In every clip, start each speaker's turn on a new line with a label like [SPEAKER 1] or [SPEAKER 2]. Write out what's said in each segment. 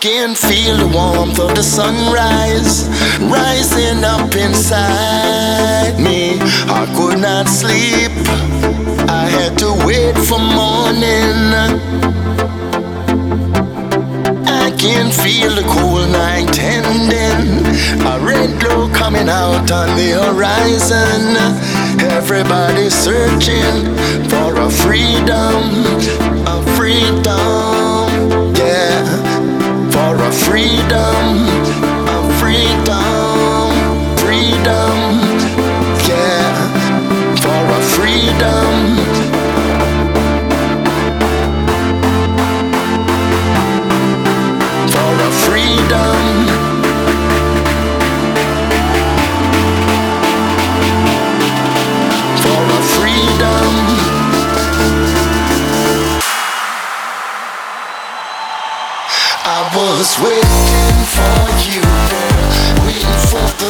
[SPEAKER 1] can feel the warmth of the sunrise rising up inside me. I could not sleep, I had to wait for morning. I can feel the cool night ending, a red glow coming out on the horizon. Everybody's searching for a freedom, waiting for you, waiting for the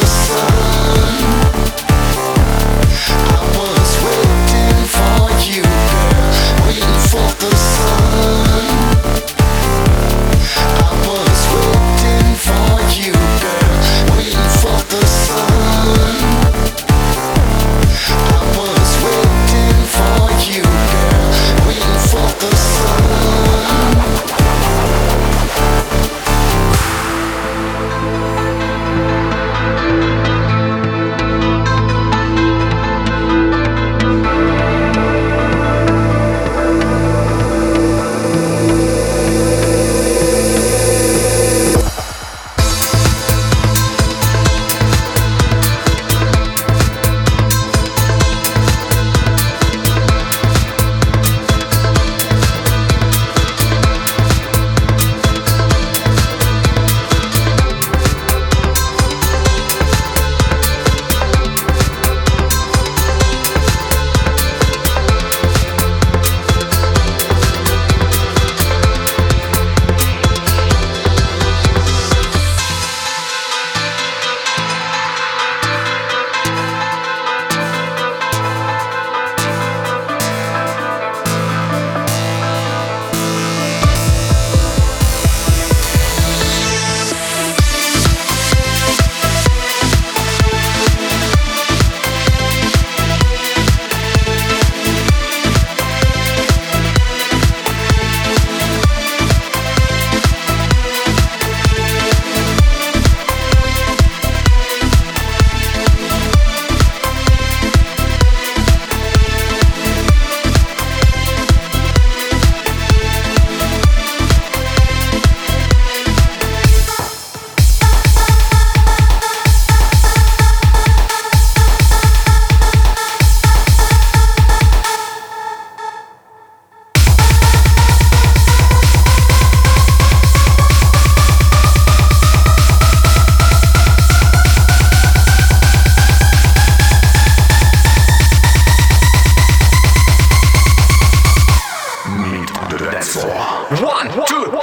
[SPEAKER 2] One, two,